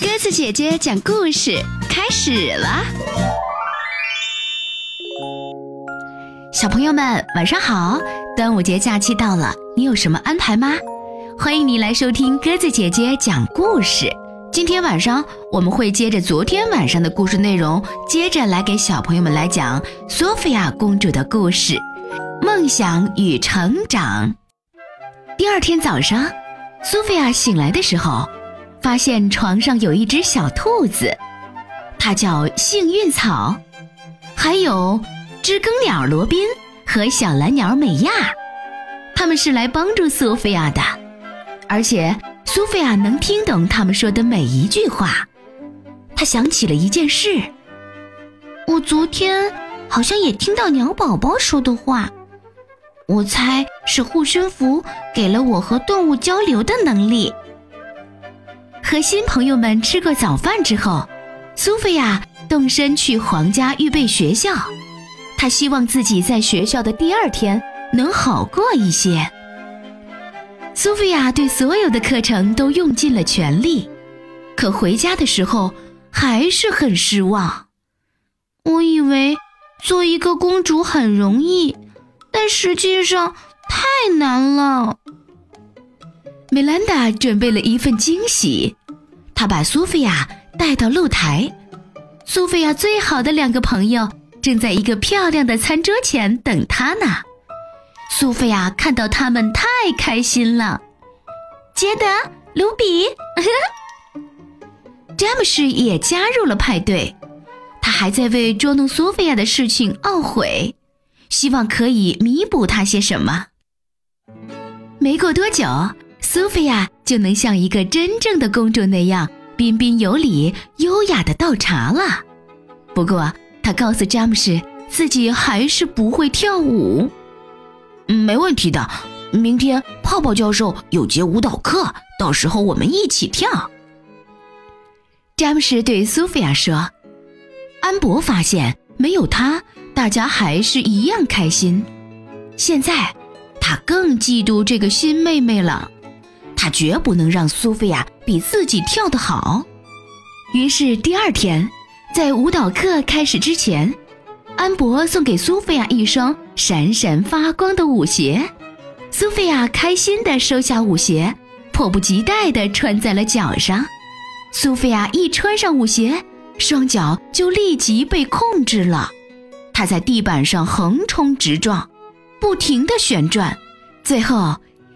鸽子姐姐讲故事开始了，小朋友们晚上好！端午节假期到了，你有什么安排吗？欢迎你来收听鸽子姐姐讲故事。今天晚上我们会接着昨天晚上的故事内容，接着来给小朋友们来讲索菲亚公主的故事——梦想与成长。第二天早上，苏菲亚醒来的时候。发现床上有一只小兔子，它叫幸运草，还有知更鸟罗宾和小蓝鸟美亚，他们是来帮助苏菲亚的，而且苏菲亚能听懂他们说的每一句话。她想起了一件事：我昨天好像也听到鸟宝宝说的话，我猜是护身符给了我和动物交流的能力。和新朋友们吃过早饭之后，苏菲亚动身去皇家预备学校。她希望自己在学校的第二天能好过一些。苏菲亚对所有的课程都用尽了全力，可回家的时候还是很失望。我以为做一个公主很容易，但实际上太难了。美兰达准备了一份惊喜。他把苏菲亚带到露台，苏菲亚最好的两个朋友正在一个漂亮的餐桌前等她呢。苏菲亚看到他们太开心了。杰德、卢比、詹姆士也加入了派对，他还在为捉弄苏菲亚的事情懊悔，希望可以弥补他些什么。没过多久。苏菲亚就能像一个真正的公主那样彬彬有礼、优雅的倒茶了。不过，她告诉詹姆士，自己还是不会跳舞。没问题的，明天泡泡教授有节舞蹈课，到时候我们一起跳。詹姆士对苏菲亚说：“安博发现，没有他，大家还是一样开心。现在，他更嫉妒这个新妹妹了。”他绝不能让苏菲亚比自己跳得好。于是第二天，在舞蹈课开始之前，安博送给苏菲亚一双闪闪发光的舞鞋。苏菲亚开心地收下舞鞋，迫不及待地穿在了脚上。苏菲亚一穿上舞鞋，双脚就立即被控制了。她在地板上横冲直撞，不停地旋转，最后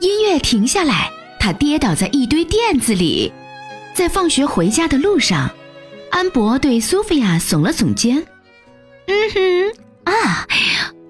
音乐停下来。他跌倒在一堆垫子里，在放学回家的路上，安博对苏菲亚耸了耸肩：“嗯哼，啊，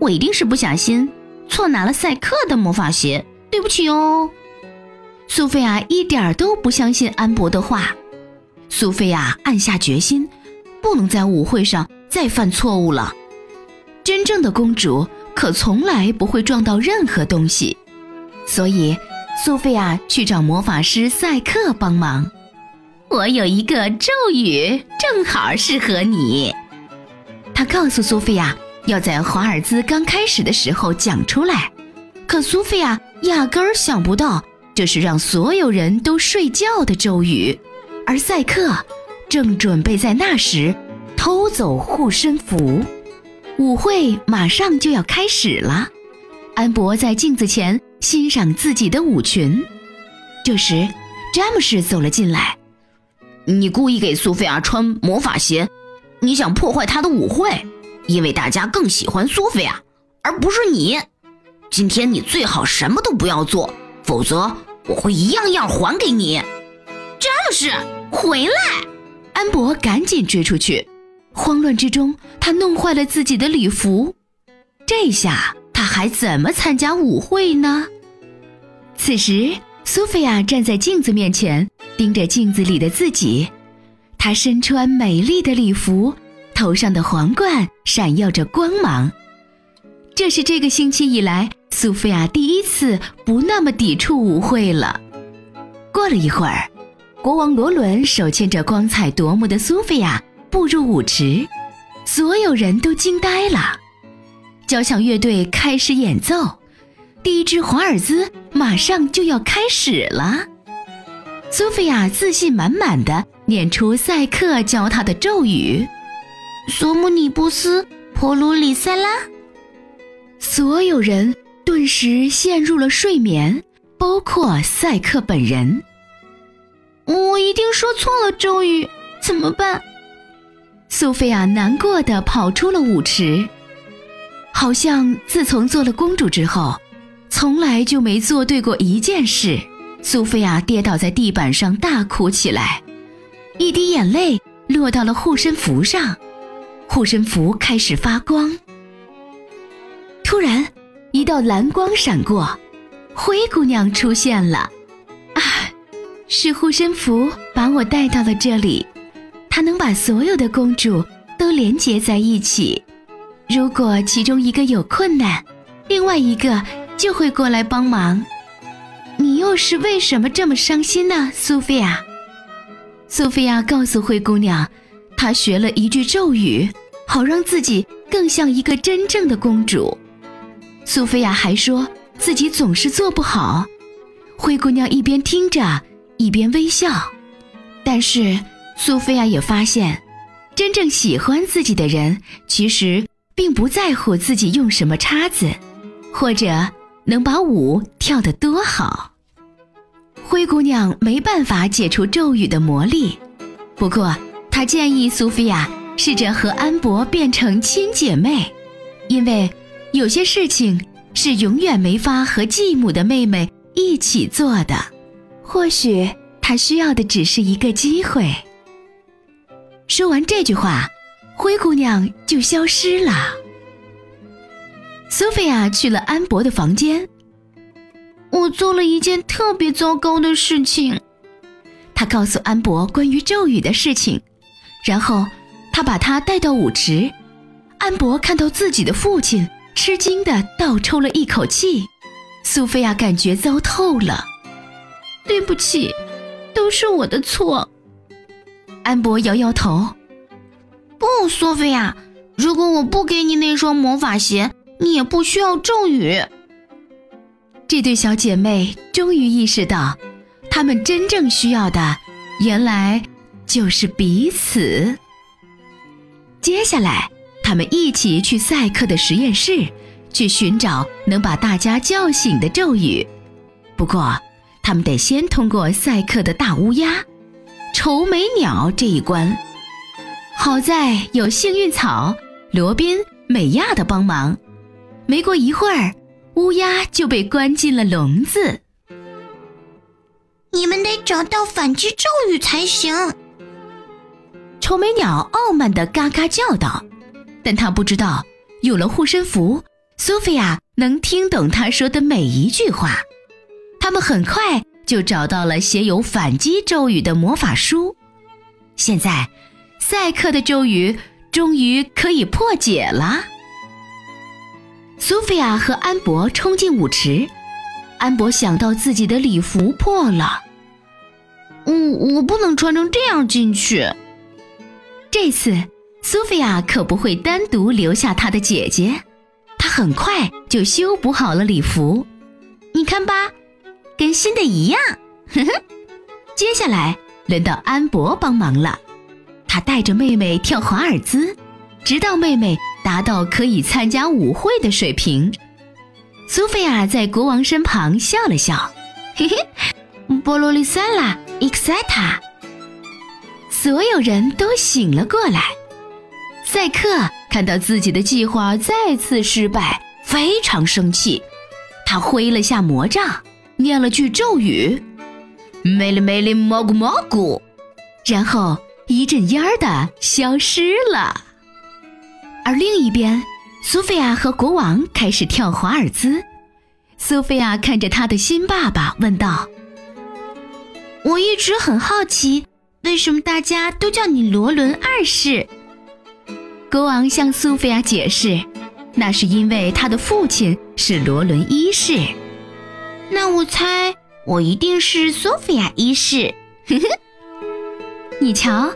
我一定是不小心错拿了赛克的魔法鞋，对不起哦。”苏菲亚一点儿都不相信安博的话。苏菲亚暗下决心，不能在舞会上再犯错误了。真正的公主可从来不会撞到任何东西，所以。苏菲亚去找魔法师赛克帮忙。我有一个咒语，正好适合你。他告诉苏菲亚，要在华尔兹刚开始的时候讲出来。可苏菲亚压根儿想不到，这是让所有人都睡觉的咒语。而赛克正准备在那时偷走护身符。舞会马上就要开始了。安博在镜子前。欣赏自己的舞裙。这时，詹姆士走了进来。你故意给苏菲亚穿魔法鞋，你想破坏她的舞会，因为大家更喜欢苏菲亚，而不是你。今天你最好什么都不要做，否则我会一样样还给你。詹姆士，回来！安博赶紧追出去。慌乱之中，他弄坏了自己的礼服。这下他还怎么参加舞会呢？此时，苏菲亚站在镜子面前，盯着镜子里的自己。她身穿美丽的礼服，头上的皇冠闪耀着光芒。这是这个星期以来，苏菲亚第一次不那么抵触舞会了。过了一会儿，国王罗伦手牵着光彩夺目的苏菲亚步入舞池，所有人都惊呆了。交响乐队开始演奏。第一支华尔兹马上就要开始了，苏菲亚自信满满的念出赛克教他的咒语：“索姆尼布斯普鲁里塞拉。”所有人顿时陷入了睡眠，包括赛克本人。我一定说错了咒语，怎么办？苏菲亚难过的跑出了舞池，好像自从做了公主之后，从来就没做对过一件事。苏菲亚跌倒在地板上大哭起来，一滴眼泪落到了护身符上，护身符开始发光。突然，一道蓝光闪过，灰姑娘出现了。啊，是护身符把我带到了这里。它能把所有的公主都连接在一起。如果其中一个有困难，另外一个就会过来帮忙。你又是为什么这么伤心呢，苏菲亚？苏菲亚告诉灰姑娘，她学了一句咒语，好让自己更像一个真正的公主。苏菲亚还说自己总是做不好。灰姑娘一边听着，一边微笑，但是。苏菲亚也发现，真正喜欢自己的人，其实并不在乎自己用什么叉子，或者能把舞跳得多好。灰姑娘没办法解除咒语的魔力，不过她建议苏菲亚试着和安博变成亲姐妹，因为有些事情是永远没法和继母的妹妹一起做的。或许她需要的只是一个机会。说完这句话，灰姑娘就消失了。苏菲亚去了安博的房间。我做了一件特别糟糕的事情。她告诉安博关于咒语的事情，然后她把他带到舞池。安博看到自己的父亲，吃惊的倒抽了一口气。苏菲亚感觉糟透了。对不起，都是我的错。安博摇摇头，不，索菲亚，如果我不给你那双魔法鞋，你也不需要咒语。这对小姐妹终于意识到，她们真正需要的，原来就是彼此。接下来，他们一起去赛克的实验室，去寻找能把大家叫醒的咒语。不过，他们得先通过赛克的大乌鸦。愁眉鸟这一关，好在有幸运草罗宾、美亚的帮忙。没过一会儿，乌鸦就被关进了笼子。你们得找到反击咒语才行。愁眉鸟傲慢地嘎嘎叫道，但他不知道，有了护身符，苏菲亚能听懂他说的每一句话。他们很快。就找到了写有反击咒语的魔法书。现在，赛克的咒语终于可以破解了。苏菲亚和安博冲进舞池，安博想到自己的礼服破了，嗯，我不能穿成这样进去。这次，苏菲亚可不会单独留下她的姐姐，她很快就修补好了礼服。你看吧。跟新的一样，呵呵。接下来轮到安博帮忙了，他带着妹妹跳华尔兹，直到妹妹达到可以参加舞会的水平。苏菲亚在国王身旁笑了笑，嘿嘿，波罗丽萨拉，excita。所有人都醒了过来。赛克看到自己的计划再次失败，非常生气，他挥了下魔杖。念了句咒语，梅里梅里蘑菇蘑菇，然后一阵烟儿的消失了。而另一边，苏菲亚和国王开始跳华尔兹。苏菲亚看着她的新爸爸，问道：“我一直很好奇，为什么大家都叫你罗伦二世？”国王向苏菲亚解释：“那是因为他的父亲是罗伦一世。”那我猜，我一定是苏菲亚一世。呵呵，你瞧，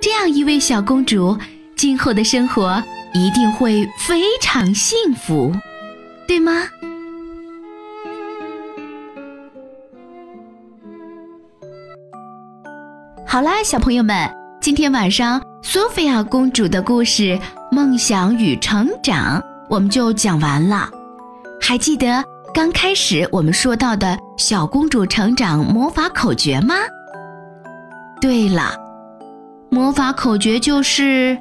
这样一位小公主，今后的生活一定会非常幸福，对吗？好啦，小朋友们，今天晚上苏菲亚公主的故事《梦想与成长》我们就讲完了。还记得刚开始我们说到的小公主成长魔法口诀吗？对了，魔法口诀就是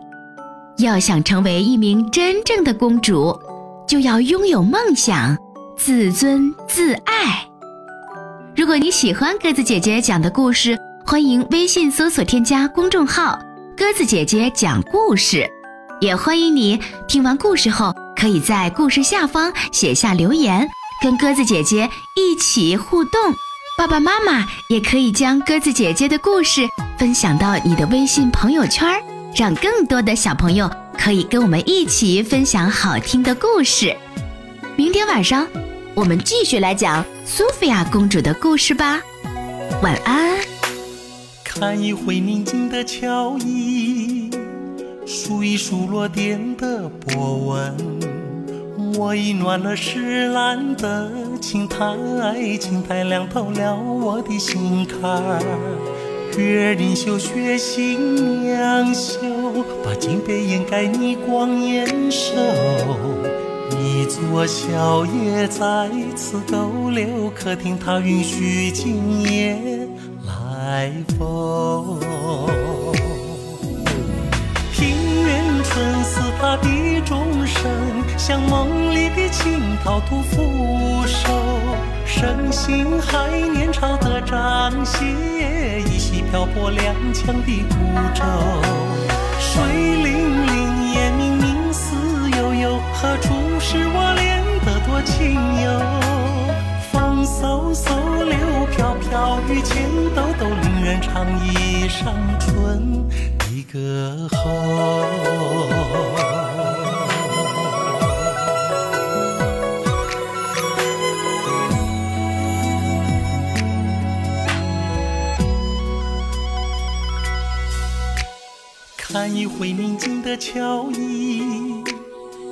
要想成为一名真正的公主，就要拥有梦想，自尊自爱。如果你喜欢鸽子姐姐讲的故事，欢迎微信搜索添加公众号“鸽子姐姐讲故事”，也欢迎你听完故事后，可以在故事下方写下留言，跟鸽子姐姐一起互动。爸爸妈妈也可以将鸽子姐姐的故事分享到你的微信朋友圈，让更多的小朋友可以跟我们一起分享好听的故事。明天晚上，我们继续来讲苏菲亚公主的故事吧。晚安。看一回宁静的桥椅，数一数落点的波纹。我已暖了石栏的青苔，青苔凉透了我的心坎。月 rin 秀，雪心娘秀，把金杯掩盖你光艳瘦。一座小夜在此逗留，客厅它允许今夜。来否，庭院春似他的钟声，像梦里的青桃吐扶手。身心海年少的张歇，依稀漂泊踉跄的孤舟。水灵灵，烟明明，思悠悠，何处是我恋得多情游？风嗖嗖，柳飘飘，雨前兜兜。人唱一上春的歌喉，看一回宁静的桥椅，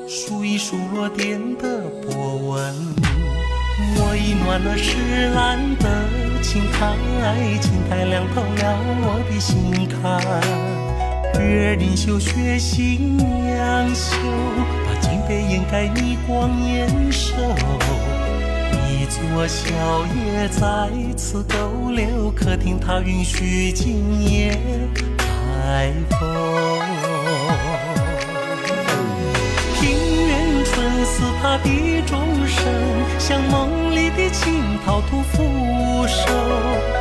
数一数落点的波纹，我已暖了石栏的。青苔，青苔凉透了我的心坎。月 rin 秀，雪心娘秀，把金杯掩盖你光艳瘦。一座小夜在此逗留，客厅它允许今夜海风。平原春似他的钟声，像梦里的青桃吐芙。手，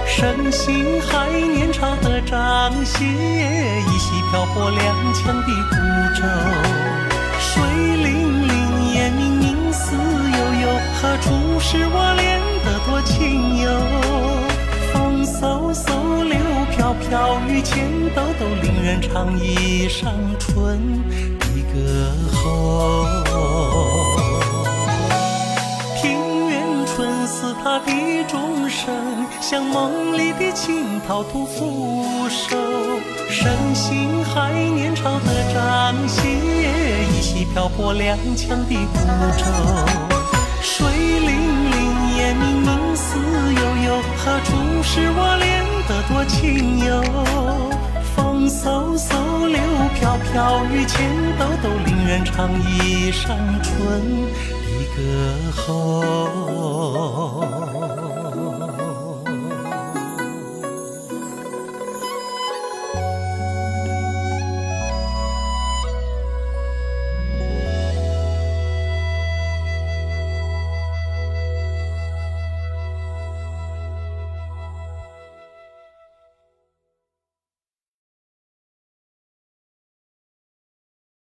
身心还年少的掌歇，依稀漂泊踉跄的孤舟。水灵灵，烟明明，思悠悠，何处是我恋的多情游？风骚嗖嗖，柳飘飘，雨前兜兜，令人唱一上春的歌喉。似他的钟声，像梦里的青桃吐扶手。身心还年少的张歇，依稀漂泊踉跄的孤舟。水灵，何处是我恋得多情游？风嗖嗖，柳飘飘，雨前抖抖，令人唱一晌春的。歌喉。